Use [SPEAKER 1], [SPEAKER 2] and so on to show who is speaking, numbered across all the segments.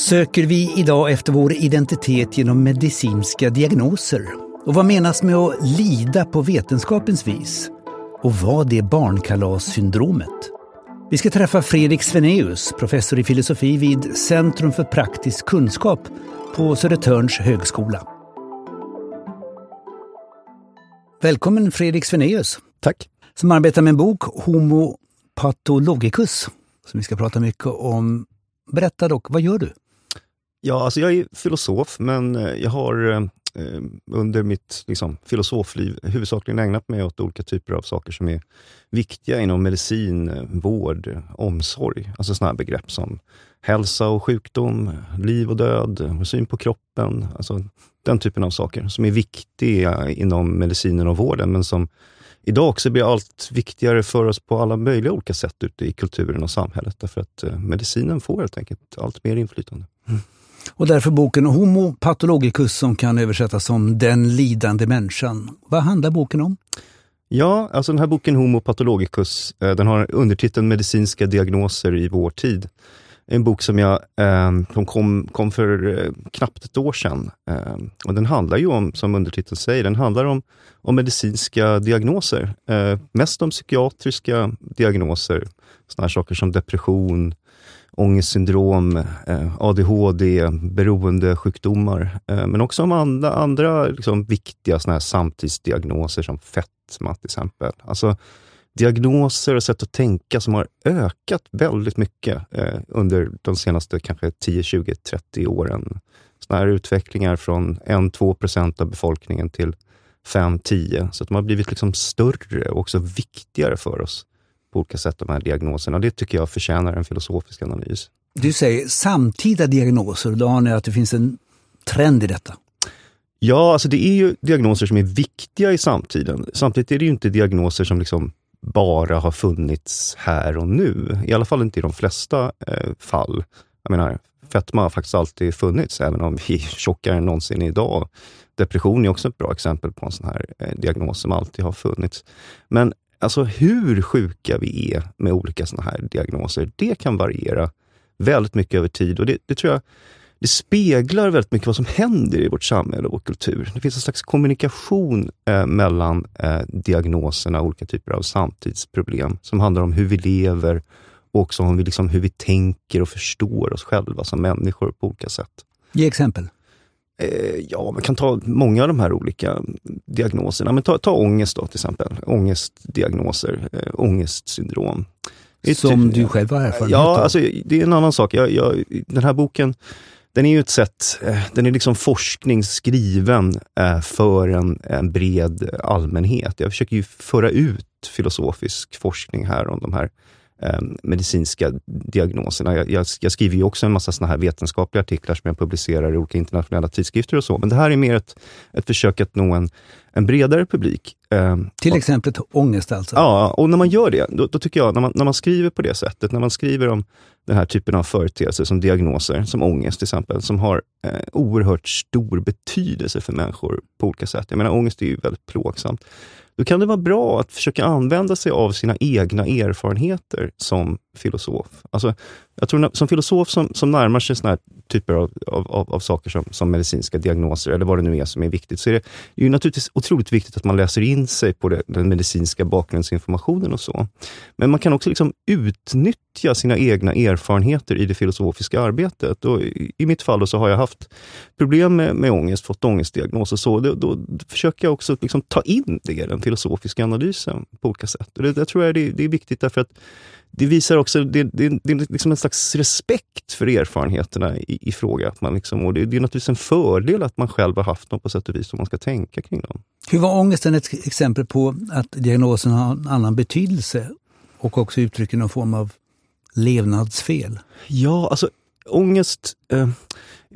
[SPEAKER 1] Söker vi idag efter vår identitet genom medicinska diagnoser? Och vad menas med att lida på vetenskapens vis? Och vad är barnkalassyndromet? Vi ska träffa Fredrik Svenaeus, professor i filosofi vid Centrum för praktisk kunskap på Södertörns högskola. Välkommen Fredrik Svenaeus.
[SPEAKER 2] Tack.
[SPEAKER 1] Som arbetar med en bok, Homo patologicus, som vi ska prata mycket om. Berätta dock, vad gör du?
[SPEAKER 2] Ja, alltså jag är filosof, men eh, jag har eh, eh, under mitt liksom, filosofliv huvudsakligen ägnat mig åt olika typer av saker som är viktiga inom medicin, vård, omsorg. Alltså sådana begrepp som hälsa och sjukdom, liv och död, syn på kroppen. Alltså den typen av saker som är viktiga inom medicinen och vården, men som idag också blir allt viktigare för oss på alla möjliga olika sätt ute i kulturen och samhället. Därför att eh, medicinen får helt enkelt allt mer inflytande. Mm.
[SPEAKER 1] Och därför boken Homo patologicus som kan översättas som Den lidande människan. Vad handlar boken om?
[SPEAKER 2] Ja, alltså den här boken Homo patologicus, eh, den har undertiteln Medicinska diagnoser i vår tid. En bok som, jag, eh, som kom, kom för eh, knappt ett år sedan. Eh, och den handlar ju om, som undertiteln säger, den handlar om, om medicinska diagnoser. Eh, mest om psykiatriska diagnoser. Sådana saker som depression, ångestsyndrom, eh, ADHD, beroendesjukdomar. Eh, men också om andra, andra liksom viktiga såna här samtidsdiagnoser som fetma till exempel. Alltså diagnoser och sätt att tänka som har ökat väldigt mycket eh, under de senaste kanske 10, 20, 30 åren. Såna här utvecklingar från 1-2 procent av befolkningen till 5-10. Så att de har blivit liksom större och också viktigare för oss på olika sätt, de här diagnoserna. Det tycker jag förtjänar en filosofisk analys.
[SPEAKER 1] Du säger samtida diagnoser, då anar jag att det finns en trend i detta.
[SPEAKER 2] Ja, alltså det är ju diagnoser som är viktiga i samtiden. Samtidigt är det ju inte diagnoser som liksom bara har funnits här och nu. I alla fall inte i de flesta eh, fall. Jag menar, fetma har faktiskt alltid funnits, även om vi är tjockare än någonsin idag. Depression är också ett bra exempel på en sån här eh, diagnos som alltid har funnits. Men alltså hur sjuka vi är med olika såna här diagnoser, det kan variera väldigt mycket över tid och det, det tror jag det speglar väldigt mycket vad som händer i vårt samhälle och vår kultur. Det finns en slags kommunikation eh, mellan eh, diagnoserna, olika typer av samtidsproblem, som handlar om hur vi lever och också om vi, liksom, hur vi tänker och förstår oss själva som människor på olika sätt.
[SPEAKER 1] Ge exempel.
[SPEAKER 2] Eh, ja, man kan ta många av de här olika diagnoserna. Men ta, ta ångest då till exempel. Ångestdiagnoser, äh, ångestsyndrom.
[SPEAKER 1] Som du själv har erfarenhet
[SPEAKER 2] ja, av? Alltså, det är en annan sak. Jag, jag, den här boken, den är ju ett sätt, eh, den är liksom forskning skriven för en, en bred allmänhet. Jag försöker ju föra ut filosofisk forskning här om de här eh, medicinska diagnoserna. Jag, jag, jag, skriver ju också en massa såna här vetenskapliga artiklar som jag publicerar i olika internationella tidskrifter och så, men det här är mer ett, ett försök att nå en, en bredare publik.
[SPEAKER 1] Eh, Till exempel ångest alltså?
[SPEAKER 2] Ja, och när man gör det, då, då, tycker jag, när man, när man skriver på det sättet, när man skriver om den här typen av företeelser som diagnoser, som ångest till exempel, som har eh, oerhört stor betydelse för människor på olika sätt. Jag menar, ångest är ju väldigt plågsamt då kan det vara bra att försöka använda sig av sina egna erfarenheter som filosof. Alltså, jag tror som filosof som, som närmar sig såna här typer av, av, av saker som, som, medicinska diagnoser, eller vad det nu är som är viktigt, så är det, det är ju naturligtvis otroligt viktigt att man läser in sig på det, den medicinska bakgrundsinformationen och så. Men man kan också liksom utnyttja sina egna erfarenheter i det filosofiska arbetet. Och i, I mitt fall så har jag haft problem med, med ångest, fått ångestdiagnos och så. Då, då försöker jag också liksom ta in det i den filosofiska analysen på olika sätt. Och det, det tror jag det, det är viktigt därför att det visar också, det, det, det är liksom en slags respekt för erfarenheterna i, i fråga. Att man liksom, och det, det är naturligtvis en fördel att man själv har haft dem på sätt och vis, om man ska tänka kring dem.
[SPEAKER 1] Hur var ångesten ett exempel på att diagnosen har en annan betydelse och också uttrycker någon form av levnadsfel?
[SPEAKER 2] Ja, alltså ångest... Eh,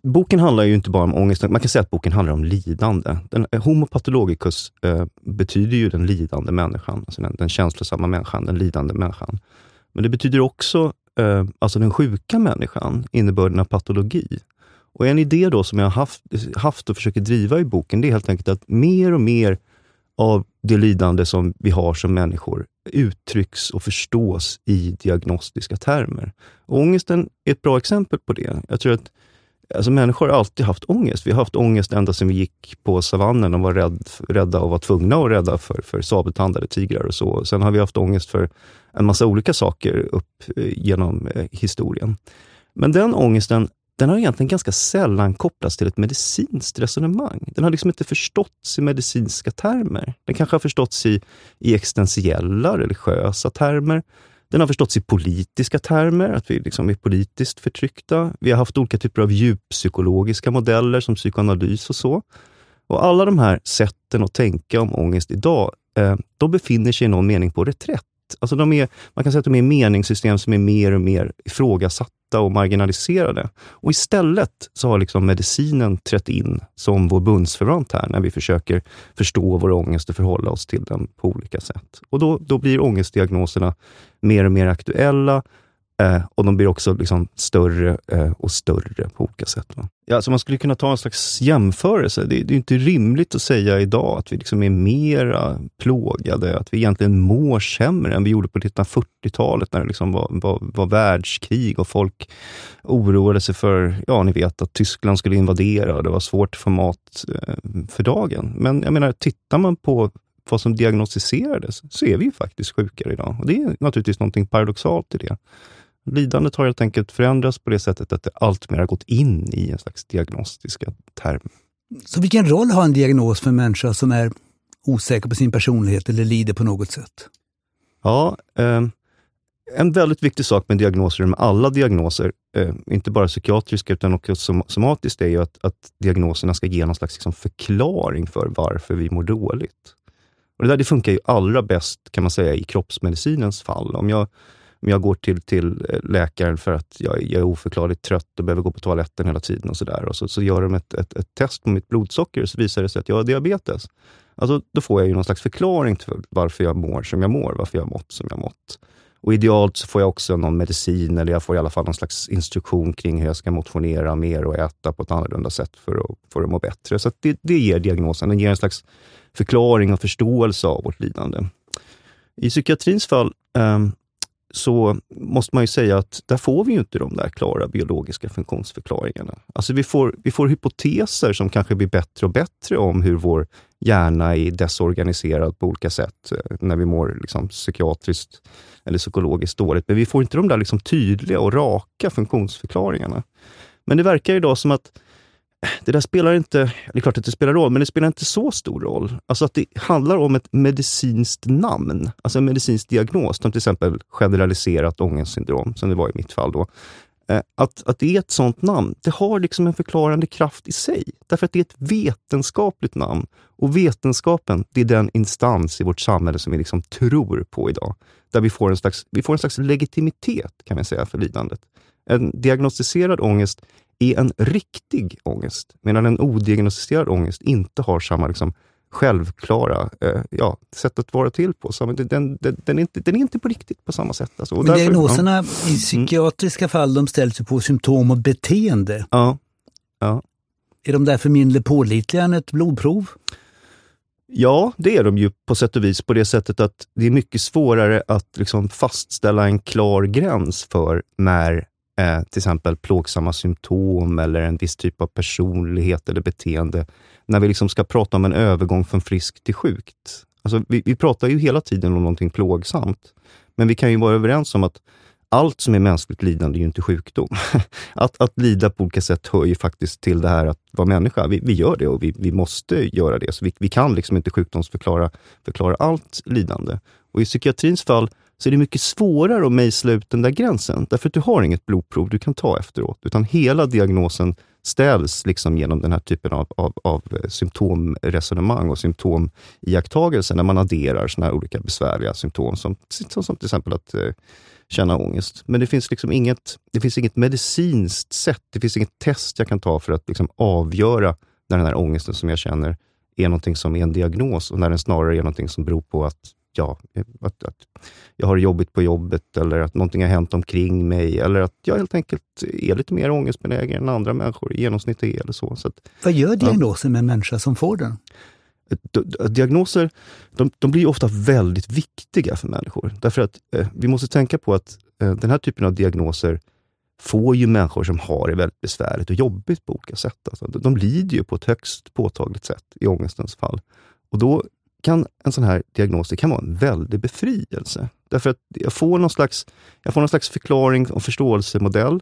[SPEAKER 2] boken handlar ju inte bara om ångest, man kan säga att boken handlar om lidande. Den, eh, homo patologicus eh, betyder ju den lidande människan, alltså den, den känslosamma människan, den lidande människan. Men det betyder också eh, alltså den sjuka människan, innebörden av patologi. Och En idé då som jag har haft, haft och försöker driva i boken, det är helt enkelt att mer och mer av det lidande som vi har som människor uttrycks och förstås i diagnostiska termer. Och ångesten är ett bra exempel på det. Jag tror att Alltså människor har alltid haft ångest. Vi har haft ångest ända sedan vi gick på savannen och var rädd, rädda och var tvungna att rädda för, för sabeltandade tigrar och så. Sen har vi haft ångest för en massa olika saker upp eh, genom eh, historien. Men den ångesten, den har egentligen ganska sällan kopplats till ett medicinskt resonemang. Den har liksom inte förståtts i medicinska termer. Den kanske har förståtts i, i existentiella, religiösa termer. Den har förståtts i politiska termer, att vi liksom är politiskt förtryckta. Vi har haft olika typer av djuppsykologiska modeller som psykoanalys och så. Och alla de här sätten att tänka om ångest idag, eh, de befinner sig i någon mening på reträtt. Alltså de är, man kan säga att de är meningssystem som är mer och mer ifrågasatta och marginaliserade. Och istället så har liksom medicinen trätt in som vår bundsförvant här, när vi försöker förstå vår ångest och förhålla oss till den på olika sätt. Och då, då blir ångestdiagnoserna mer och mer aktuella Eh, och de blir också liksom större eh, och större på olika sätt. Va? Ja, så man skulle kunna ta en slags jämförelse. Det, det är inte rimligt att säga idag att vi liksom är mera plågade, att vi egentligen mår sämre än vi gjorde på 1940-talet när det liksom var, var, var världskrig och folk oroade sig för, ja ni vet, att Tyskland skulle invadera och det var svårt att få mat eh, för dagen. Men jag menar, tittar man på vad som diagnostiserades så är vi ju faktiskt sjukare idag. Och Det är naturligtvis något paradoxalt i det. Lidandet har helt enkelt förändrats på det sättet att det alltmer har gått in i en slags diagnostiska termer.
[SPEAKER 1] Så vilken roll har en diagnos för en människa som är osäker på sin personlighet eller lider på något sätt?
[SPEAKER 2] Ja, eh, en väldigt viktig sak med diagnoser, med alla diagnoser, eh, inte bara psykiatriska utan också som, somatiskt, är ju att, att diagnoserna ska ge någon slags liksom, förklaring för varför vi mår dåligt. Och det där det funkar ju allra bäst kan man säga i kroppsmedicinens fall. Om jag jag går till, till eh, läkaren för att jag, jag är oförklarligt trött och behöver gå på toaletten hela tiden och sådär. Och så, så gör de ett, ett, ett, test på mitt blodsocker och så visar det sig att jag har diabetes. Alltså, då får jag ju någon slags förklaring till varför jag mår som jag mår, varför jag har mått som jag har mått. Och idealt så får jag också någon medicin, eller jag får i alla fall någon slags instruktion kring hur jag ska motionera mer och äta på ett annorlunda sätt för att, för att må bättre. Så det, det ger diagnosen. Den ger en slags förklaring och förståelse av vårt lidande. I psykiatrins fall um, så måste man ju säga att där får vi ju inte de där klara biologiska funktionsförklaringarna. Alltså vi får, vi får hypoteser som kanske blir bättre och bättre om hur vår hjärna är desorganiserad på olika sätt eh, när vi mår liksom psykiatriskt eller psykologiskt dåligt. Men vi får inte de där liksom tydliga och raka funktionsförklaringarna. Men det verkar idag som att det där spelar inte, det är klart att det spelar roll, men det spelar inte så stor roll. Alltså att det handlar om ett medicinskt namn, alltså en medicinsk diagnos, som till exempel generaliserat ångestsyndrom, som det var i mitt fall. då. Eh, att, att det är ett sånt namn, det har liksom en förklarande kraft i sig. Därför att det är ett vetenskapligt namn. Och vetenskapen, det är den instans i vårt samhälle som vi liksom tror på idag. Där vi får en slags, vi får en slags legitimitet, kan man säga, för lidandet. En diagnostiserad ångest är en riktig ångest, medan en odiagnostiserad ångest inte har samma liksom, självklara eh, ja, sätt att vara till på. Så den, den, den, är inte, den är inte på riktigt på samma sätt. Alltså.
[SPEAKER 1] Men därför, diagnoserna ja. i psykiatriska fall de ställs på symptom och beteende.
[SPEAKER 2] Ja. ja.
[SPEAKER 1] Är de därför mindre pålitliga än ett blodprov?
[SPEAKER 2] Ja, det är de ju på sätt och vis på det sättet att det är mycket svårare att liksom fastställa en klar gräns för när eh, till exempel plågsamma symptom eller en viss typ av personlighet eller beteende, när vi liksom ska prata om en övergång från frisk till sjukt. Alltså, vi, vi pratar ju hela tiden om någonting plågsamt, men vi kan ju vara överens om att allt som är mänskligt lidande är ju inte sjukdom. Att, att lida på olika sätt hör ju faktiskt till det här att vara människa. Vi, vi gör det och vi, vi måste göra det. Så vi, vi kan liksom inte sjukdomsförklara förklara allt lidande. Och I psykiatrins fall så är det mycket svårare att mejsla ut den där gränsen. Därför att du har inget blodprov du kan ta efteråt, utan hela diagnosen ställs liksom genom den här typen av, av, av eh, symptomresonemang och symptomiakttagelser, när man adderar såna här olika besvärliga symptom, som, som, som till exempel att eh, känna ångest. Men det finns liksom inget, det finns inget medicinskt sätt, det finns inget test jag kan ta för att liksom avgöra när den här ångesten som jag känner är någonting som är en diagnos och när den snarare är någonting som beror på att ja, att, att jag har jobbigt på jobbet eller att någonting har hänt omkring mig eller att jag helt enkelt är lite mer ångestbenägen än andra människor i genomsnitt är. Eller så. så att,
[SPEAKER 1] Vad gör diagnosen ja. med en människa som får den?
[SPEAKER 2] Diagnoser de, de blir ofta väldigt viktiga för människor. Därför att eh, vi måste tänka på att eh, den här typen av diagnoser får ju människor som har det väldigt besvärligt och jobbigt på olika sätt. Alltså, de lider ju på ett högst påtagligt sätt i ångestens fall. Och då kan en sån här diagnos det kan vara en väldig befrielse. Därför att jag får någon slags, jag får någon slags förklaring och förståelsemodell,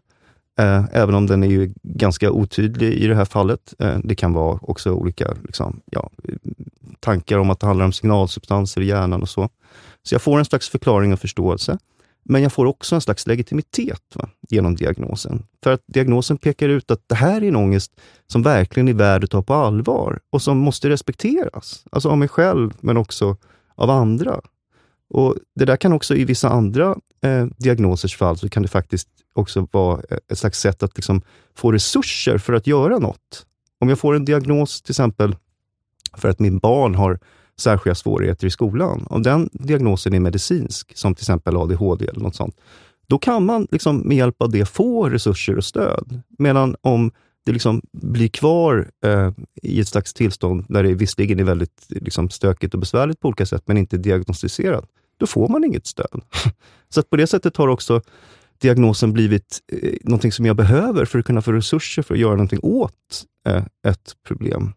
[SPEAKER 2] eh, även om den är ju ganska otydlig i det här fallet. Eh, det kan vara också olika liksom, ja, tankar om att det handlar om signalsubstanser i hjärnan och så. Så jag får en slags förklaring och förståelse. Men jag får också en slags legitimitet va, genom diagnosen. För att diagnosen pekar ut att det här är en ångest som verkligen är värd att ta på allvar och som måste respekteras. Alltså av mig själv, men också av andra. Och Det där kan också i vissa andra eh, diagnosers fall, så kan det faktiskt också vara eh, ett slags sätt att liksom få resurser för att göra något. Om jag får en diagnos till exempel för att min barn har särskilda svårigheter i skolan. Om den diagnosen är medicinsk, som till exempel ADHD eller något sånt, då kan man liksom med hjälp av det få resurser och stöd. Medan om det liksom blir kvar eh, i ett slags tillstånd där det visserligen är väldigt liksom, stökigt och besvärligt på olika sätt, men inte diagnostiserat, då får man inget stöd. Så på det sättet har också diagnosen blivit eh, någonting som jag behöver för att kunna få resurser för att göra någonting åt eh, ett problem.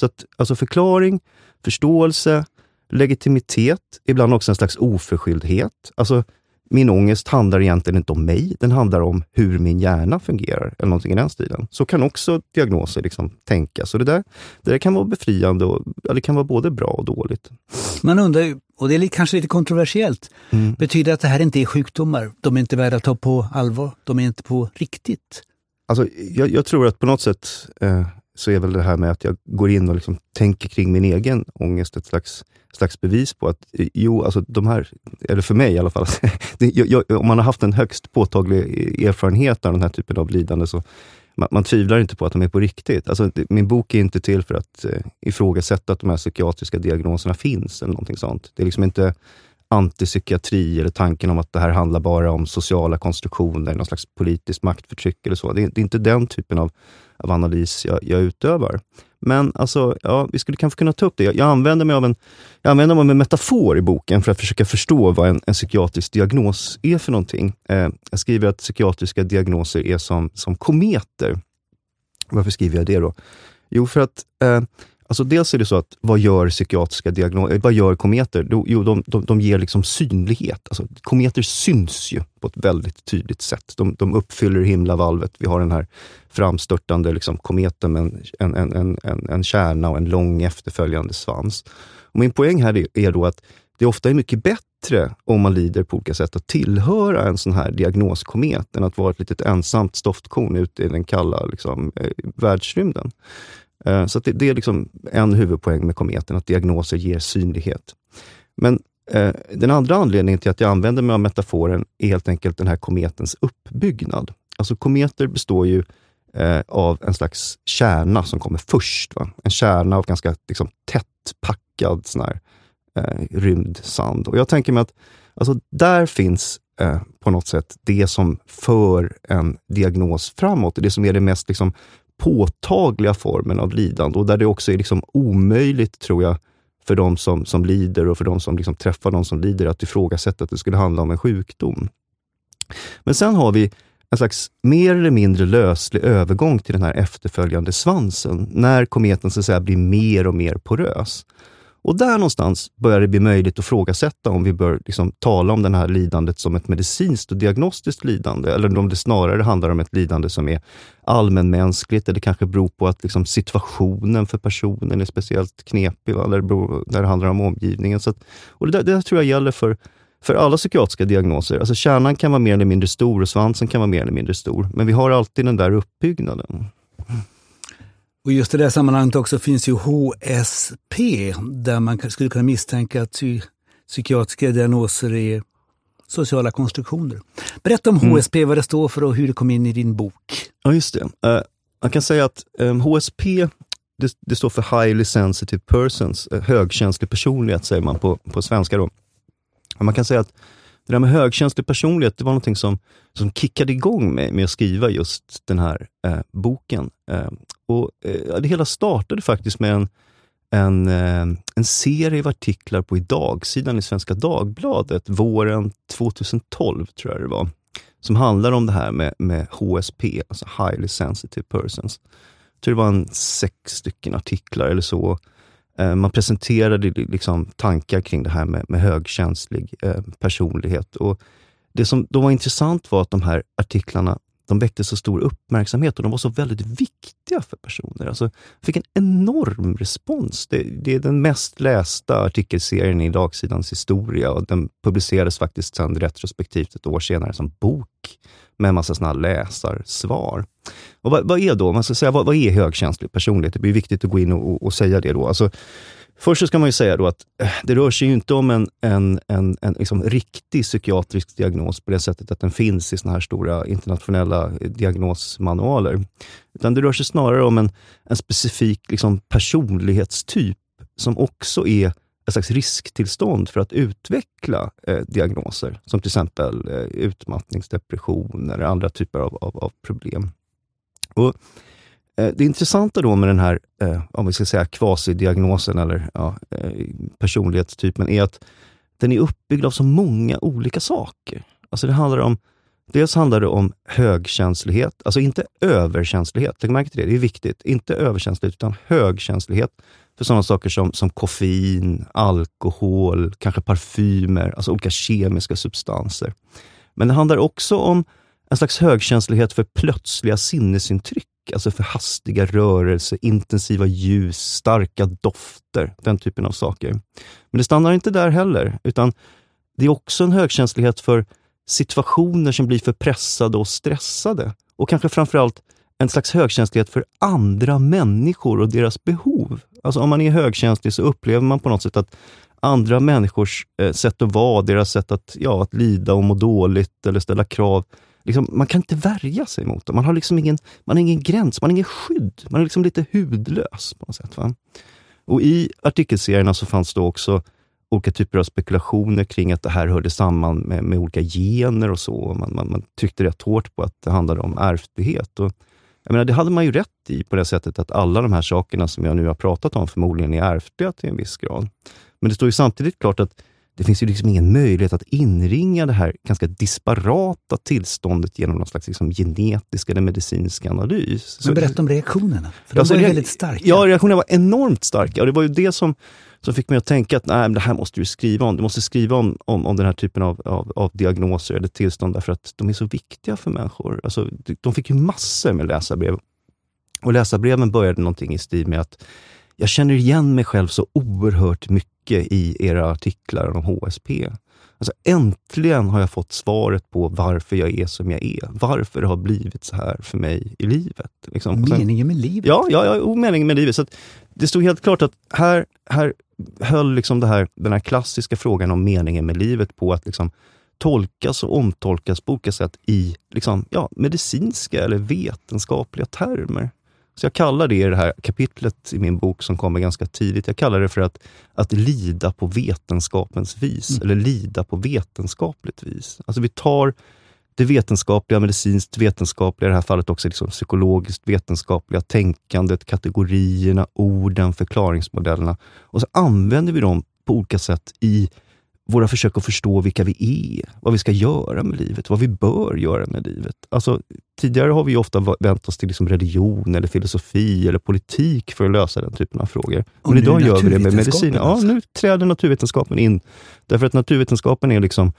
[SPEAKER 2] Så att, alltså förklaring, förståelse, legitimitet, ibland också en slags oförskyldhet. Alltså, min ångest handlar egentligen inte om mig, den handlar om hur min hjärna fungerar, eller någonting i den stilen. Så kan också diagnoser liksom tänkas. Och det, där, det där kan vara befriande, och, ja, det kan vara både bra och dåligt.
[SPEAKER 1] Man undrar ju, och det är kanske lite kontroversiellt, mm. betyder att det här inte är sjukdomar? De är inte värda att ta på allvar? De är inte på riktigt?
[SPEAKER 2] Alltså, jag, jag tror att på något sätt eh, så är väl det här med att jag går in och liksom tänker kring min egen ångest ett slags, slags bevis på att, eh, jo, alltså de här, eller för mig i alla fall, det, jag, om man har haft en högst påtaglig erfarenhet av den här typen av lidande, så man, man tvivlar inte på att de är på riktigt. Alltså, min bok är inte till för att eh, ifrågasätta att de här psykiatriska diagnoserna finns, eller någonting sånt. Det är liksom inte antipsykiatri eller tanken om att det här handlar bara om sociala konstruktioner, någon slags politiskt maktförtryck eller så. Det är, det är inte den typen av, av analys jag, jag utövar. Men alltså, ja, vi skulle kanske kunna ta upp det. Jag, jag använder mig av en, jag använder mig av en metafor i boken för att försöka förstå vad en, en psykiatrisk diagnos är för någonting. Eh, jag skriver att psykiatriska diagnoser är som, som kometer. Varför skriver jag det då? Jo, för att eh, Alltså dels är det så att, vad gör psykiatriska diagnoser, vad gör kometer? Jo, de, de, de ger liksom synlighet. Alltså, kometer syns ju på ett väldigt tydligt sätt. De, de uppfyller himlavalvet. Vi har den här framstörtande liksom, kometen med en, en, en, en, en kärna och en lång efterföljande svans. Och min poäng här är då att det ofta är mycket bättre om man lider på olika sätt att tillhöra en sån här diagnoskomet än att vara ett litet ensamt stoftkorn ute i den kalla liksom, eh, världsrymden. Eh, så det, det, är liksom en huvudpoäng med kometen, att diagnoser ger synlighet. Men eh, den andra anledningen till att jag använder mig av metaforen är helt enkelt den här kometens uppbyggnad. Alltså kometer består ju eh, av en slags kärna som kommer först. Va? En kärna av ganska liksom, tätt packad sån här, eh, rymdsand. Och jag tänker mig att alltså, där finns eh, på något sätt det som för en diagnos framåt. Det som är det mest liksom, påtagliga formen av lidande och där det också är liksom omöjligt, tror jag, för de som, som lider och för de som liksom träffar de som lider, att ifrågasätta att det skulle handla om en sjukdom. Men sen har vi en slags mer eller mindre löslig övergång till den här efterföljande svansen, när kometen så att säga blir mer och mer porös. Och där någonstans börjar det bli möjligt att frågasätta om vi bör liksom tala om det här lidandet som ett medicinskt och diagnostiskt lidande, eller om det snarare handlar om ett lidande som är allmänmänskligt, eller kanske beror på att liksom situationen för personen är speciellt knepig, va? Eller beror, där det handlar om omgivningen. Så att, och det, där, det där tror jag gäller för för alla psykiatriska diagnoser, alltså kärnan kan vara mer eller mindre stor och svansen kan vara mer eller mindre stor, men vi har alltid den där uppbyggnaden.
[SPEAKER 1] Och just i det sammanhanget också finns ju HSP, där man skulle kunna misstänka att psykiatriska diagnoser är sociala konstruktioner. Berätta om mm. HSP, vad det står för och hur det kom in i din bok.
[SPEAKER 2] Ja, just det. Uh, man kan säga att um, HSP, det, det, står för Highly Sensitive Persons, uh, högkänslig personlighet säger man på, på svenska. Då. man kan säga att det där med högkänslig personlighet, det var någonting som, som kickade igång mig med att skriva just den här eh, boken. Eh, och eh, Det hela startade faktiskt med en, en, eh, en serie av artiklar på idagsidan i Svenska Dagbladet våren 2012, tror jag det var. som handlar om det här med, med HSP, alltså Highly Sensitive Persons. Jag tror det var en sex stycken artiklar eller så. Eh, man presenterade liksom tankar kring det här med, med högkänslig eh, personlighet. Och det som då var intressant var att de här artiklarna de väckte så stor uppmärksamhet och de var så väldigt viktiga för personer. Alltså, fick en enorm respons. Det, det, är den mest lästa artikelserien i dagsidans historia och den publicerades faktiskt sen retrospektivt ett år senare som bok med en massa såna läsarsvar. Och vad, vad, är då, man ska säga, vad, vad är högkänslig personlighet? Det blir viktigt att gå in och, och, och säga det. då. Alltså, Först så ska man ju säga då att eh, det rör sig ju inte om en, en, en, en liksom riktig psykiatrisk diagnos på det sättet att den finns i såna här stora internationella eh, diagnosmanualer. Utan det rör sig snarare om en, en specifik liksom personlighetstyp som också är ett slags risktillstånd för att utveckla eh, diagnoser, som till exempel eh, utmattningsdepression eller andra typer av, av, av problem. Och Eh, det intressanta då med den här, eh, om vi ska säga kvasidiagnosen eller ja, eh, personlighetstypen, är att den är uppbyggd av så många olika saker. Alltså det handlar om, dels handlar det om högkänslighet, alltså inte överkänslighet. Lägg märke till det, det är viktigt. Inte överkänslighet, utan högkänslighet för sådana saker som, som koffein, alkohol, kanske parfymer, alltså olika kemiska substanser. Men det handlar också om en slags högkänslighet för plötsliga sinnesintryck alltså för hastiga rörelser, intensiva ljus, starka dofter, den typen av saker. Men det stannar inte där heller, utan det är också en högkänslighet för situationer som blir för pressade och stressade. Och kanske framförallt en slags högkänslighet för andra människor och deras behov. Alltså om man är högkänslig så upplever man på något sätt att andra människors eh, sätt att vara, deras sätt att, ja, att lida och må dåligt eller ställa krav, liksom, man kan inte värja sig mot dem. Man har liksom ingen, man har ingen gräns, man har ingen skydd. Man är liksom lite hudlös på något sätt. Va? Och I artikelserierna så fanns det också olika typer av spekulationer kring att det här hörde samman med, med olika gener och så. Man, man, man, tryckte rätt hårt på att det handlade om ärftlighet. Och, jag menar, det hade man ju rätt i på det sättet att alla de här sakerna som jag nu har pratat om förmodligen är ärftliga till en viss grad. Men det står ju samtidigt klart att det finns ju liksom ingen möjlighet att inringa det här ganska disparata tillståndet genom någon slags liksom genetisk eller medicinsk analys.
[SPEAKER 1] Men berätta om reaktionerna, för de alltså, var väldigt starka.
[SPEAKER 2] Ja, reaktionerna var enormt starka och det var ju det som, som fick mig att tänka att nej, det här måste du skriva om. Du måste skriva om, om, om den här typen av, av, av diagnoser eller tillstånd därför att de är så viktiga för människor. Alltså, de fick ju massor med läsarbrev. Och läsarbreven började någonting i stil med att jag känner igen mig själv så oerhört mycket i era artiklar om HSP. Alltså, äntligen har jag fått svaret på varför jag är som jag är. Varför det har blivit så här för mig i livet.
[SPEAKER 1] Liksom. Meningen med livet?
[SPEAKER 2] Ja, ja, ja meningen med livet. Så det stod helt klart att här, här höll liksom det här, den här klassiska frågan om meningen med livet på att liksom tolkas och omtolkas på olika sätt i liksom, ja, medicinska eller vetenskapliga termer. Så jag kallar det i det här kapitlet i min bok som kommer ganska tidigt, jag kallar det för att, att lida på vetenskapens vis, mm. eller lida på vetenskapligt vis. Alltså vi tar det vetenskapliga, medicinskt vetenskapliga, i det här fallet också liksom psykologiskt vetenskapliga tänkandet, kategorierna, orden, förklaringsmodellerna och så använder vi dem på olika sätt i våra försök att förstå vilka vi är, vad vi ska göra med livet, vad vi bör göra med livet. Alltså, tidigare har vi ofta vänt oss till liksom religion, eller filosofi eller politik för att lösa den typen av frågor. Och Men idag gör vi det med medicin. Ja, alltså. nu träder naturvetenskapen in. Därför att naturvetenskapen är liksom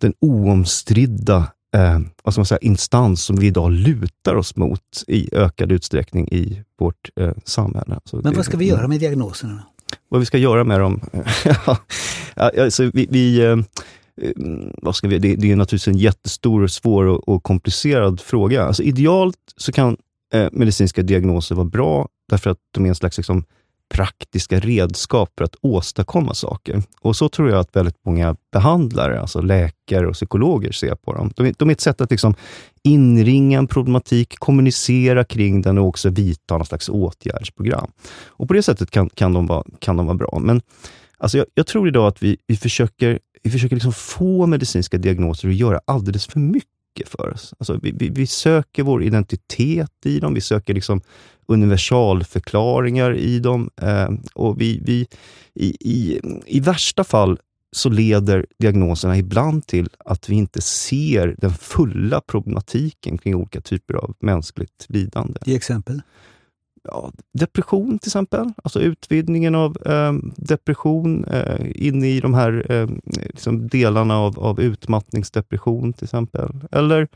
[SPEAKER 2] den oomstridda eh, vad ska man säga, instans som vi idag lutar oss mot i ökad utsträckning i vårt eh, samhälle.
[SPEAKER 1] Så Men vad ska vi göra med diagnoserna?
[SPEAKER 2] Vad vi ska göra med dem? alltså, vi, vi eh, eh, vad ska vi, det, det, är naturligtvis en jättestor, svår och, och komplicerad fråga. Alltså, idealt så kan eh, medicinska diagnoser vara bra, därför att de är en slags liksom, praktiska redskap för att åstadkomma saker. Och så tror jag att väldigt många behandlare, alltså läkare och psykologer, ser på dem. De, de är ett sätt att liksom inringa en problematik, kommunicera kring den och också vidta någon slags åtgärdsprogram. Och På det sättet kan, kan, de, vara, kan de vara bra. Men alltså jag, jag tror idag att vi, vi försöker, vi försöker liksom få medicinska diagnoser att göra alldeles för mycket för oss. Alltså vi, vi, vi, söker vår identitet i dem, vi söker liksom universalförklaringar i dem. Eh, och vi, vi, i, i, I värsta fall så leder diagnoserna ibland till att vi inte ser den fulla problematiken kring olika typer av mänskligt lidande.
[SPEAKER 1] Ge exempel?
[SPEAKER 2] Ja, depression till exempel. Alltså utvidgningen av eh, depression eh, in i de här eh, liksom delarna av, av utmattningsdepression till exempel. Eller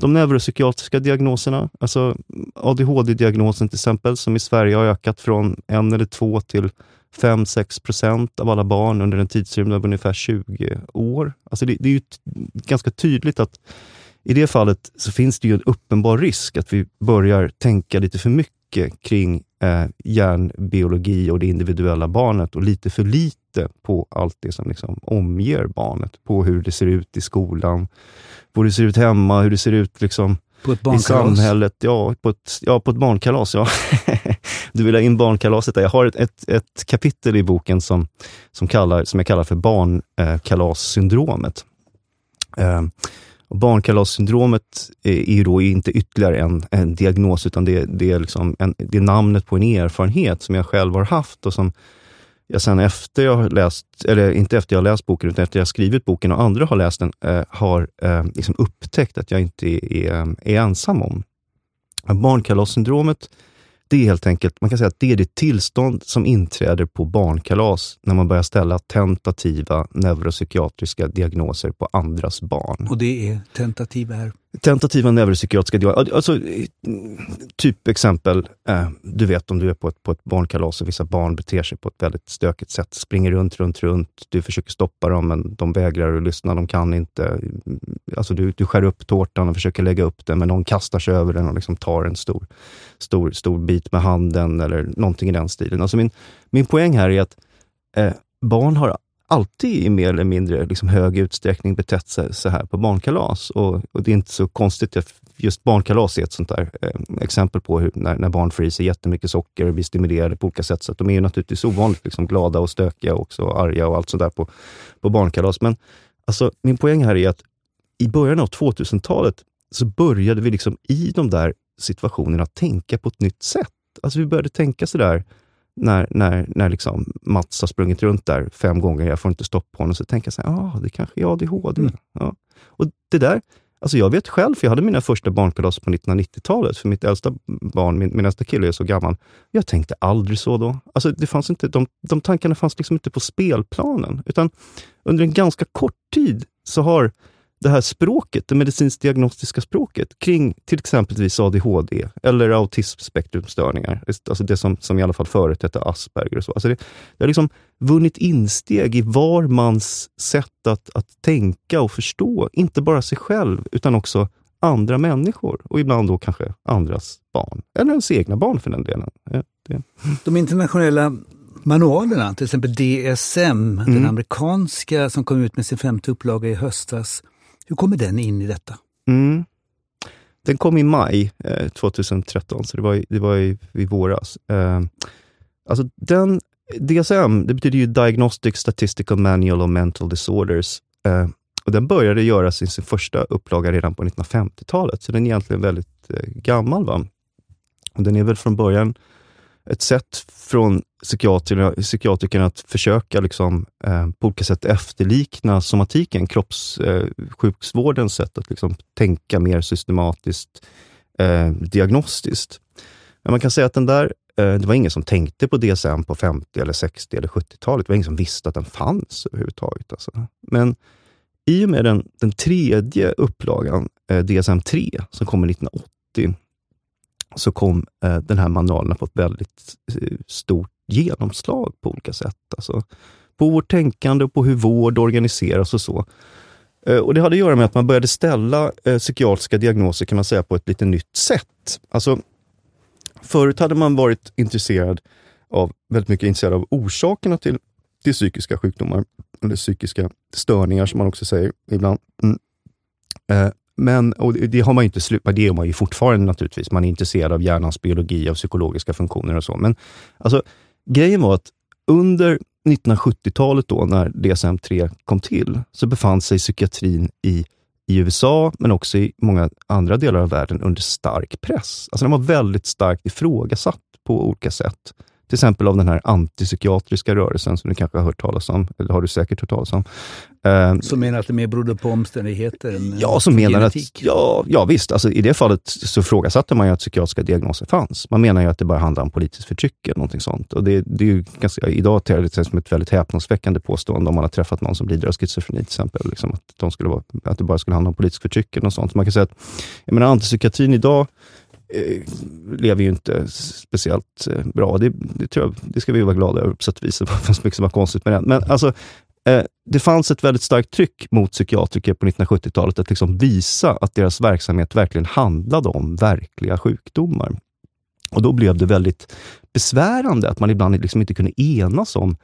[SPEAKER 2] de neuropsykiatriska diagnoserna, alltså ADHD-diagnosen till exempel, som i Sverige har ökat från en eller två till 5-6 procent av alla barn under en tidsrymd av ungefär 20 år. Alltså det, det är ju ganska tydligt att i det fallet så finns det ju en uppenbar risk att vi börjar tänka lite för mycket kring eh, hjärnbiologi och det individuella barnet och lite för lite på allt det som liksom omger barnet. På hur det ser ut i skolan, på hur det ser ut hemma, hur det ser ut liksom
[SPEAKER 1] på ett
[SPEAKER 2] i samhället. Ja, på ett, ja, på ett barnkalas. Ja. du vill ha in barnkalaset där. Jag har ett, ett, ett, kapitel i boken som, som, kallar, som jag kallar för barnkalassyndromet. Eh, barnkalassyndromet är, ju då inte ytterligare en, en diagnos, utan det, det, är liksom en, det är namnet på en erfarenhet som jag själv har haft och som jag sen efter jag har läst, eller inte efter jag har läst boken, utan efter jag skrivit boken och andra har läst den, eh, har eh, liksom upptäckt att jag inte är, är, är ensam om. Barnkalassyndromet det är helt enkelt, man kan säga att det är det tillstånd som inträder på barnkalas när man börjar ställa tentativa neuropsykiatriska diagnoser på andras barn.
[SPEAKER 1] Och det är tentativ är?
[SPEAKER 2] Tentativa neuropsykiatriska diagnoser, alltså typ exempel, eh, du vet om du är på ett, på ett barnkalas och vissa barn beter sig på ett väldigt stökigt sätt, springer runt, runt, runt. Du försöker stoppa dem, men de vägrar att lyssna, de kan inte. Mm, alltså du, du skär upp tårtan och försöker lägga upp den, men någon kastar sig över den och liksom tar en stor, stor, stor bit med handen eller någonting i den stilen. Alltså min, min poäng här är att eh, barn har alltid i mer eller mindre liksom hög utsträckning betett sig så här på barnkalas. Och, och, det är inte så konstigt, just barnkalas är ett sånt där eh, exempel på hur, när, när barn får i sig jättemycket socker och blir stimulerade på olika sätt. Så de är ju naturligtvis ovanligt liksom glada och stökiga och arga och allt sånt där på, på barnkalas. Men alltså, min poäng här är att i början av 2000-talet så började vi liksom i de där situationerna tänka på ett nytt sätt. Alltså vi började tänka sådär, när, när, när liksom Mats har sprungit runt där fem gånger, jag får inte stopp på honom, så tänker jag så här, ah, det kanske är ADHD. Mm. Ja. Och det där, alltså jag vet själv, för jag hade mina första barnkalas på 1990-talet, för mitt äldsta barn, min, min äldsta kille är så gammal. Jag tänkte aldrig så då. Alltså det fanns inte, de, de tankarna fanns liksom inte på spelplanen, utan under en ganska kort tid så har det här språket, det medicinskt diagnostiska språket kring till exempelvis ADHD eller autismspektrumstörningar, alltså det som, som i alla fall förut hette Asperger. Och så. Alltså det, det har liksom vunnit insteg i var mans sätt att, att tänka och förstå, inte bara sig själv, utan också andra människor och ibland då kanske andras barn, eller ens egna barn för den delen. Det.
[SPEAKER 1] De internationella manualerna, till exempel DSM, mm. den amerikanska som kom ut med sin femte upplaga i höstas, hur kommer den in i detta?
[SPEAKER 2] Mm. Den kom i maj eh, 2013, så det var, i, det var i, i våras. Eh, alltså den, DSM, det betyder ju Diagnostic Statistical Manual of Mental Disorders. Eh, och den började göras i sin första upplaga redan på 1950-talet, så den är egentligen väldigt eh, gammal. Va? Och den är väl från början ett sätt från psykiatrikerna, psykiatrikerna att försöka liksom, eh, på olika sätt efterlikna somatiken, kroppssjukvårdens eh, sätt att liksom, tänka mer systematiskt, eh, diagnostiskt. Men man kan säga att den där, eh, det var ingen som tänkte på DSM på 50, eller 60 eller 70-talet. Det var ingen som visste att den fanns överhuvudtaget. Alltså. Men i och med den, den tredje upplagan, eh, DSM 3, som kom 1980, så kom eh, den här manualen på ett väldigt eh, stort genomslag på olika sätt. Alltså, på vårt tänkande och på hur vård organiseras och så. Eh, och Det hade att göra med att man började ställa eh, psykiatriska diagnoser kan man säga på ett lite nytt sätt. Alltså, förut hade man varit intresserad av, väldigt mycket intresserad av orsakerna till, till psykiska sjukdomar, eller psykiska störningar som man också säger ibland. Mm. Eh, men, och det har man inte slutat, det är man ju fortfarande naturligtvis. Man är intresserad av hjärnans biologi, av psykologiska funktioner och så. Men alltså, grejen var att under 1970-talet då, när DSM-3 kom till, så befann sig psykiatrin i, i USA, men också i många andra delar av världen, under stark press. Alltså den var väldigt starkt ifrågasatt på olika sätt till exempel av den här antipsykiatriska rörelsen som du kanske har hört talas om, eller har du säkert hört talas om.
[SPEAKER 1] Eh, som menar att det mer berodde på omständigheter än
[SPEAKER 2] Ja, som menar genetik. att, ja, ja visst, alltså, i det fallet så frågasatte man ju att psykiatriska diagnoser fanns. Man menar ju att det bara handlar om politiskt förtryck eller någonting sånt. Och det, det är ju ganska, idag ter det sig som ett väldigt häpnadsväckande påstående om man har träffat någon som lider av schizofreni till exempel. Liksom, att, de skulle vara, att det bara skulle handla om politiskt förtryck eller något sånt. Man kan säga att jag menar, antipsykiatrin idag eh, lever ju inte speciellt eh, bra. Det, det, tror jag, det ska vi vara glada över på sätt och vis. Det fanns mycket som var konstigt med den. Men alltså, eh, det fanns ett väldigt starkt tryck mot psykiatriker på 1970-talet att liksom visa att deras verksamhet verkligen handlade om verkliga sjukdomar. Och Då blev det väldigt besvärande att man ibland liksom inte kunde enas om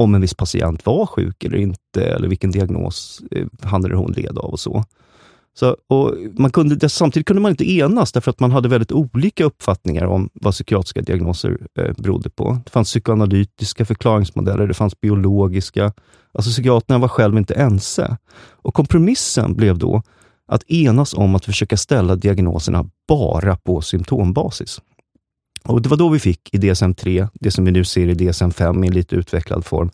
[SPEAKER 2] om en viss patient var sjuk eller inte, eller vilken diagnos eh, han eller hon led av och så. Så, och man kunde, samtidigt kunde man inte enas därför att man hade väldigt olika uppfattningar om vad psykiatriska diagnoser eh, berodde på. Det fanns psykoanalytiska förklaringsmodeller, det fanns biologiska. Alltså psykiaterna var själva inte ense. Och kompromissen blev då att enas om att försöka ställa diagnoserna bara på symptombasis. Och Det var då vi fick i DSM-3, det som vi nu ser i DSM-5 i en lite utvecklad form,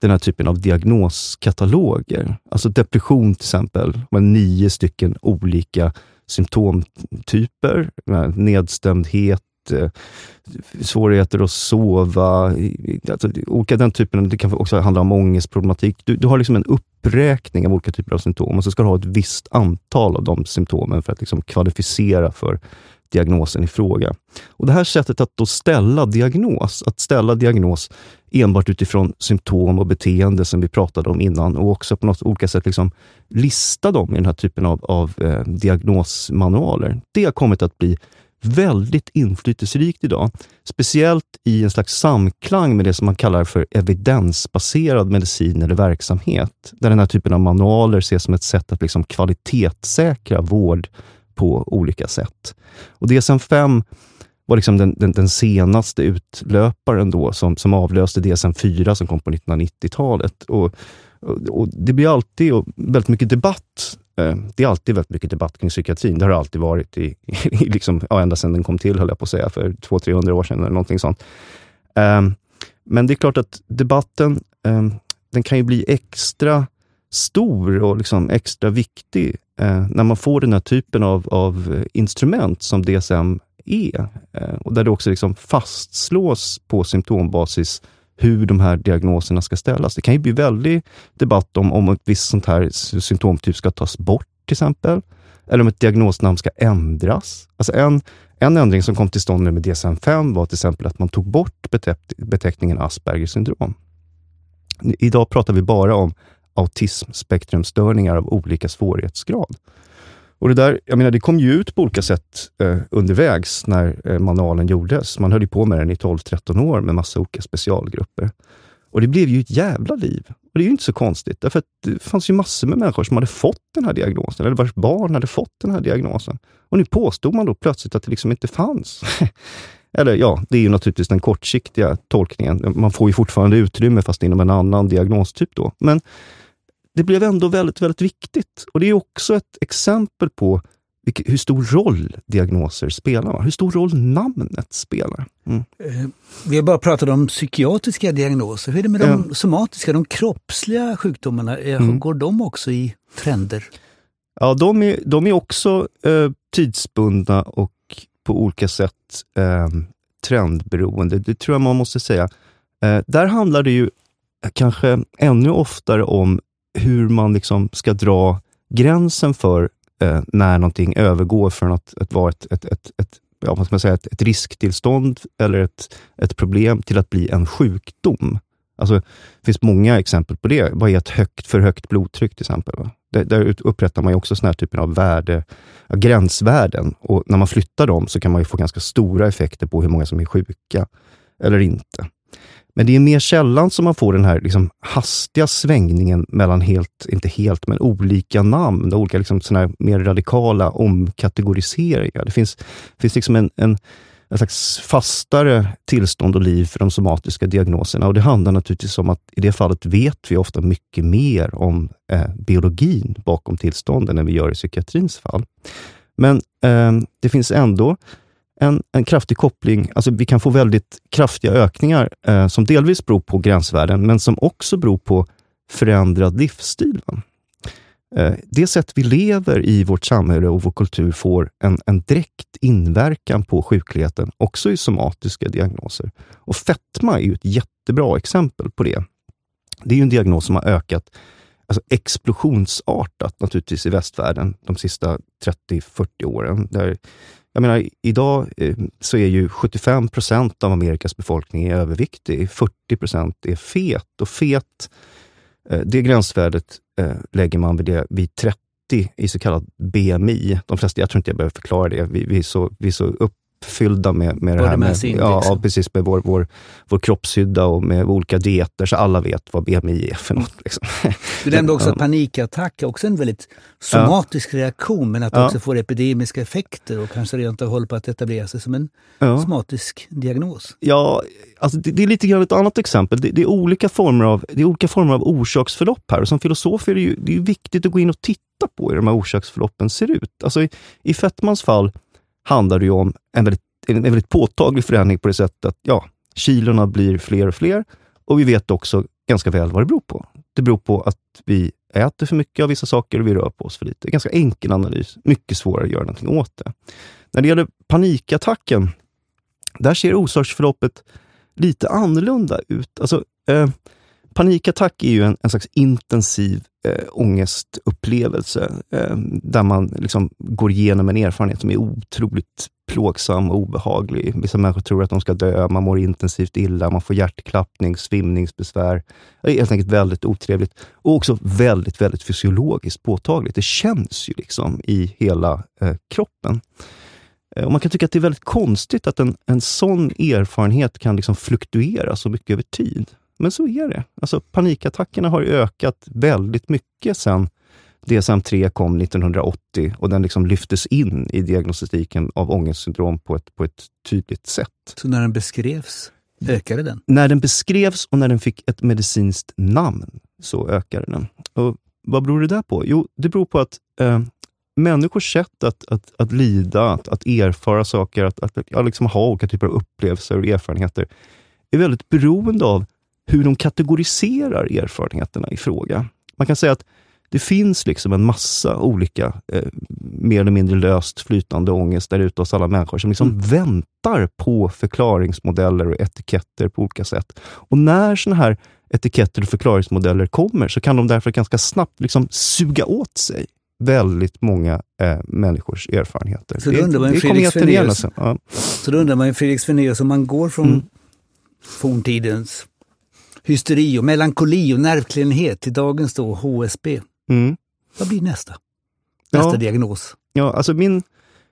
[SPEAKER 2] den här typen av diagnoskataloger. Alltså depression till exempel, med nio stycken olika symptomtyper. Nedstämdhet, eh, svårigheter att sova, alltså, olika den typen, det kan också handla om ångestproblematik. Du, du har liksom en uppräkning av olika typer av symptom och så ska du ha ett visst antal av de symptomen för att liksom kvalificera för diagnosen i fråga. Och Det här sättet att då ställa diagnos, att ställa diagnos enbart utifrån symptom och beteende som vi pratade om innan och också på något olika sätt liksom lista dem i den här typen av, av eh, diagnosmanualer. Det har kommit att bli väldigt inflytelserikt idag. Speciellt i en slags samklang med det som man kallar för evidensbaserad medicin eller verksamhet. Där den här typen av manualer ses som ett sätt att liksom kvalitetssäkra vård på olika sätt. Och DSM-5 var liksom den, den, den, senaste utlöparen då som, som avlöste DSM-4 som kom på 1990-talet. Och, och, och, Det blir alltid väldigt mycket debatt. Eh, det är alltid väldigt mycket debatt kring psykiatrin. Det har det alltid varit, i, i liksom, ja, ända sedan den kom till, höll jag på att säga, för 200-300 år sedan eller någonting sånt. Um, men det är klart att debatten, um, den kan ju bli extra stor och liksom extra viktig eh, när man får den här typen av, av instrument som DSM är. Eh, och där det också liksom fastslås på symptombasis hur de här diagnoserna ska ställas. Det kan ju bli väldig debatt om, om ett visst sånt här symptomtyp ska tas bort till exempel. Eller om ett diagnosnamn ska ändras. Alltså en, en ändring som kom till stånd med DSM-5 var till exempel att man tog bort beteckningen Aspergers syndrom. Idag pratar vi bara om autismspektrumstörningar av olika svårighetsgrad. Och det där, jag menar, det kom ju ut på olika sätt eh, undervägs när eh, manualen gjordes. Man höll ju på med den i 12-13 år med massa olika specialgrupper. Och det blev ju ett jävla liv. Och det är ju inte så konstigt, därför att det fanns ju massor med människor som hade fått den här diagnosen, eller vars barn hade fått den här diagnosen. Och nu påstod man då plötsligt att det liksom inte fanns. Eller ja, det är ju naturligtvis den kortsiktiga tolkningen. Man får ju fortfarande utrymme, fast inom en annan diagnostyp då. Men det blev ändå väldigt, väldigt viktigt. Och det är också ett exempel på hur stor roll diagnoser spelar. Hur stor roll namnet spelar. Mm.
[SPEAKER 1] Eh, vi har bara pratat om psykiatriska diagnoser. Hur är det med de somatiska, de kroppsliga sjukdomarna? Eh, mm. Går de också i trender?
[SPEAKER 2] Ja, de är, de är också eh, tidsbundna och på olika sätt eh, trendberoende. Det tror jag man måste säga. Eh, där handlar det ju kanske ännu oftare om hur man liksom ska dra gränsen för eh, när någonting övergår från att, att vara ett, ett, ett, ett ja, vad ska man säga, ett, ett risktillstånd eller ett, ett problem till att bli en sjukdom. Alltså, det finns många exempel på det. Vad är ett högt, för högt blodtryck till exempel? Där, där upprättar man ju också såna här typer av värde, ja, gränsvärden. Och när man flyttar dem så kan man få ganska stora effekter på hur många som är sjuka eller inte. Men det är mer sällan som man får den här liksom hastiga svängningen mellan helt, inte helt, men olika namn, olika liksom såna mer radikala omkategoriseringar. Det finns, finns liksom en, en, en slags fastare tillstånd och liv för de somatiska diagnoserna. Och Det handlar naturligtvis om att i det fallet vet vi ofta mycket mer om eh, biologin bakom tillstånden än vi gör i psykiatrins fall. Men eh, det finns ändå en, en kraftig koppling, alltså vi kan få väldigt kraftiga ökningar eh, som delvis beror på gränsvärden, men som också beror på förändrad livsstil. Eh, det sätt vi lever i vårt samhälle och vår kultur får en, en direkt inverkan på sjukligheten, också i somatiska diagnoser. Och fetma är ju ett jättebra exempel på det. Det är ju en diagnos som har ökat alltså explosionsartat naturligtvis i västvärlden de sista 30-40 åren. Där, jag menar, idag eh, så är ju 75 procent av Amerikas befolkning överviktig. 40 procent är fet. Och fet, eh, det gränsvärdet eh, lägger man vid, det, vid 30 i så kallad BMI. De flesta, jag tror inte jag behöver förklara det. Vi, vi är, så, vi är så upp, fyllda med, med det här med, ja, ja, precis, med vår, vår, vår kroppshydda och med olika dieter, så alla vet vad BMI är för något. Liksom.
[SPEAKER 1] Du nämnde också att panikattack är också en väldigt somatisk ja. reaktion, men att det ja. också får epidemiska effekter och kanske rent av håller på att etablera sig som en ja. somatisk diagnos.
[SPEAKER 2] Ja, alltså det, det, är lite grann ett annat exempel. Det, det, är olika former av, det är olika former av orsaksförlopp här. Och som filosof är det ju det är viktigt att gå in och titta på hur de här orsaksförloppen ser ut. Alltså i, i fetmans fall handlar det ju om en väldigt, en väldigt påtaglig förändring på det sättet att ja, kilorna blir fler och fler och vi vet också ganska väl vad det beror på. Det beror på att vi äter för mycket av vissa saker och vi rör på oss för lite. Ganska enkel analys, mycket svårare att göra någonting åt det. När det gäller panikattacken, där ser orsaksförloppet lite annorlunda ut. Alltså, eh, panikattack är ju en, en slags intensiv eh, ångestupplevelse eh, där man liksom går igenom en erfarenhet som är otroligt plågsam och obehaglig. Vissa människor tror att de ska dö, man mår intensivt illa, man får hjärtklappning, svimningsbesvär. Det är helt enkelt väldigt otrevligt och också väldigt, väldigt fysiologiskt påtagligt. Det känns ju liksom i hela eh, kroppen. Eh, och Man kan tycka att det är väldigt konstigt att en, en sån erfarenhet kan liksom fluktuera så mycket över tid. Men så är det. Alltså, panikattackerna har ökat väldigt mycket sedan DSM-3 kom 1980 och den liksom lyftes in i diagnostiken av ångestsyndrom på ett, på ett tydligt sätt.
[SPEAKER 1] Så när den beskrevs, ökade den?
[SPEAKER 2] När den beskrevs och när den fick ett medicinskt namn, så ökade den. Och vad beror det där på? Jo, det beror på att eh, människors sätt att, att, att lida, att, att erfara saker, att, att, att liksom ha olika typer av upplevelser och erfarenheter, är väldigt beroende av hur de kategoriserar erfarenheterna i fråga. Man kan säga att det finns liksom en massa olika, eh, mer eller mindre löst flytande ångest där ute hos alla människor, som liksom mm. väntar på förklaringsmodeller och etiketter på olika sätt. Och när sådana här etiketter och förklaringsmodeller kommer, så kan de därför ganska snabbt liksom suga åt sig väldigt många eh, människors erfarenheter.
[SPEAKER 1] Så då undrar man, Fredrik Svenaeus, ja. om man går från mm. forntidens hysteri och melankoli och nervklenhet till dagens då HSB. Mm. Vad blir nästa? Nästa ja. diagnos?
[SPEAKER 2] Ja, alltså min,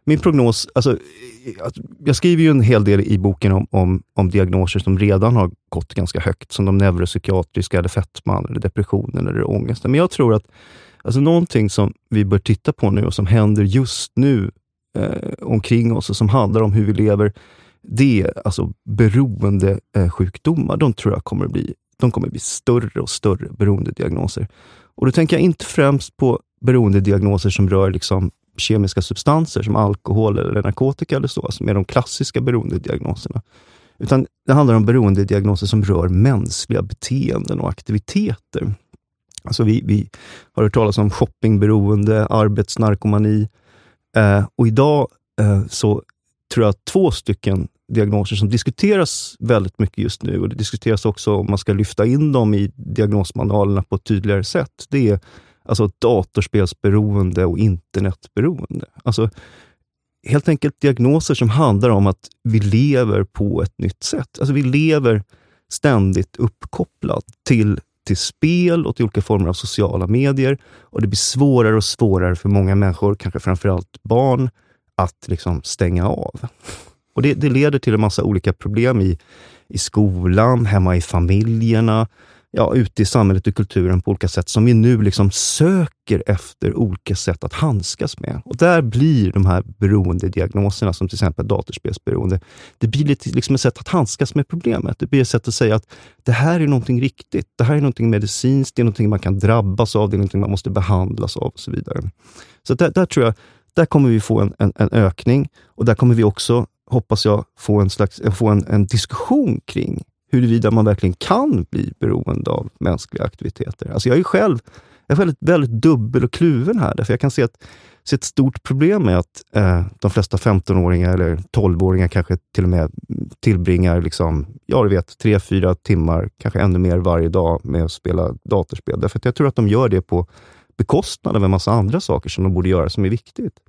[SPEAKER 2] min prognos, alltså, jag skriver ju en hel del i boken om, om, om diagnoser som redan har gått ganska högt, som de neuropsykiatriska, eller fetman, eller depressionen eller ångesten. Men jag tror att alltså, någonting som vi bör titta på nu och som händer just nu eh, omkring oss och som handlar om hur vi lever, det är alltså beroendesjukdomar. Eh, de tror jag kommer bli de kommer bli större och större beroendediagnoser. Och då tänker jag inte främst på beroendediagnoser som rör liksom kemiska substanser som alkohol eller narkotika eller så, som är de klassiska beroendediagnoserna. Utan det handlar om beroendediagnoser som rör mänskliga beteenden och aktiviteter. Alltså vi, vi har hört talas om shoppingberoende, arbetsnarkomani eh, och idag eh, så tror jag att två stycken diagnoser som diskuteras väldigt mycket just nu och det diskuteras också om man ska lyfta in dem i diagnosmanualerna på ett tydligare sätt. Det är alltså datorspelsberoende och internetberoende. Alltså helt enkelt diagnoser som handlar om att vi lever på ett nytt sätt. Alltså vi lever ständigt uppkopplad till, till spel och till olika former av sociala medier. Och Det blir svårare och svårare för många människor, kanske framförallt barn, att liksom stänga av. Och det, det, leder till en massa olika problem i, i skolan, hemma i familjerna, ja, ute i samhället och kulturen på olika sätt som vi nu liksom söker efter olika sätt att handskas med. Och där blir de här beroendediagnoserna, som till exempel datorspelsberoende, det blir lite liksom ett sätt att handskas med problemet. Det blir ett sätt att säga att det här är någonting riktigt. Det här är någonting medicinskt, det är någonting man kan drabbas av, det är någonting man måste behandlas av och så vidare. Så där, där tror jag där kommer vi få en, en, en, ökning och där kommer vi också hoppas jag få en, slags, få en, en diskussion kring huruvida man verkligen kan bli beroende av mänskliga aktiviteter. Alltså jag är själv, jag är väldigt, väldigt dubbel och kluven här, därför jag kan se, att, se ett stort problem med att eh, de flesta 15-åringar eller 12-åringar kanske till och med tillbringar, liksom, ja du vet, tre, fyra timmar, kanske ännu mer varje dag med att spela datorspel. Därför att jag tror att de gör det på bekostnad av en massa andra saker som de borde göra som är viktigt.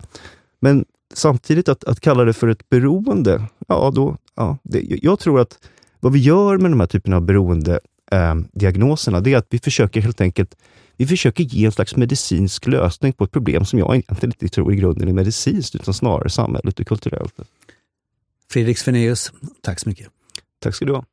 [SPEAKER 2] Men samtidigt att, att kalla det för ett beroende, ja, då, ja, det, jag tror att vad vi gör med de här typerna av beroendediagnoserna, eh, det är att vi försöker helt enkelt vi försöker ge en slags medicinsk lösning på ett problem som jag egentligen inte tror i grunden är medicinskt, utan snarare samhälleligt och kulturellt.
[SPEAKER 1] Fredrik Svenaeus, tack så mycket.
[SPEAKER 2] Tack ska du ha.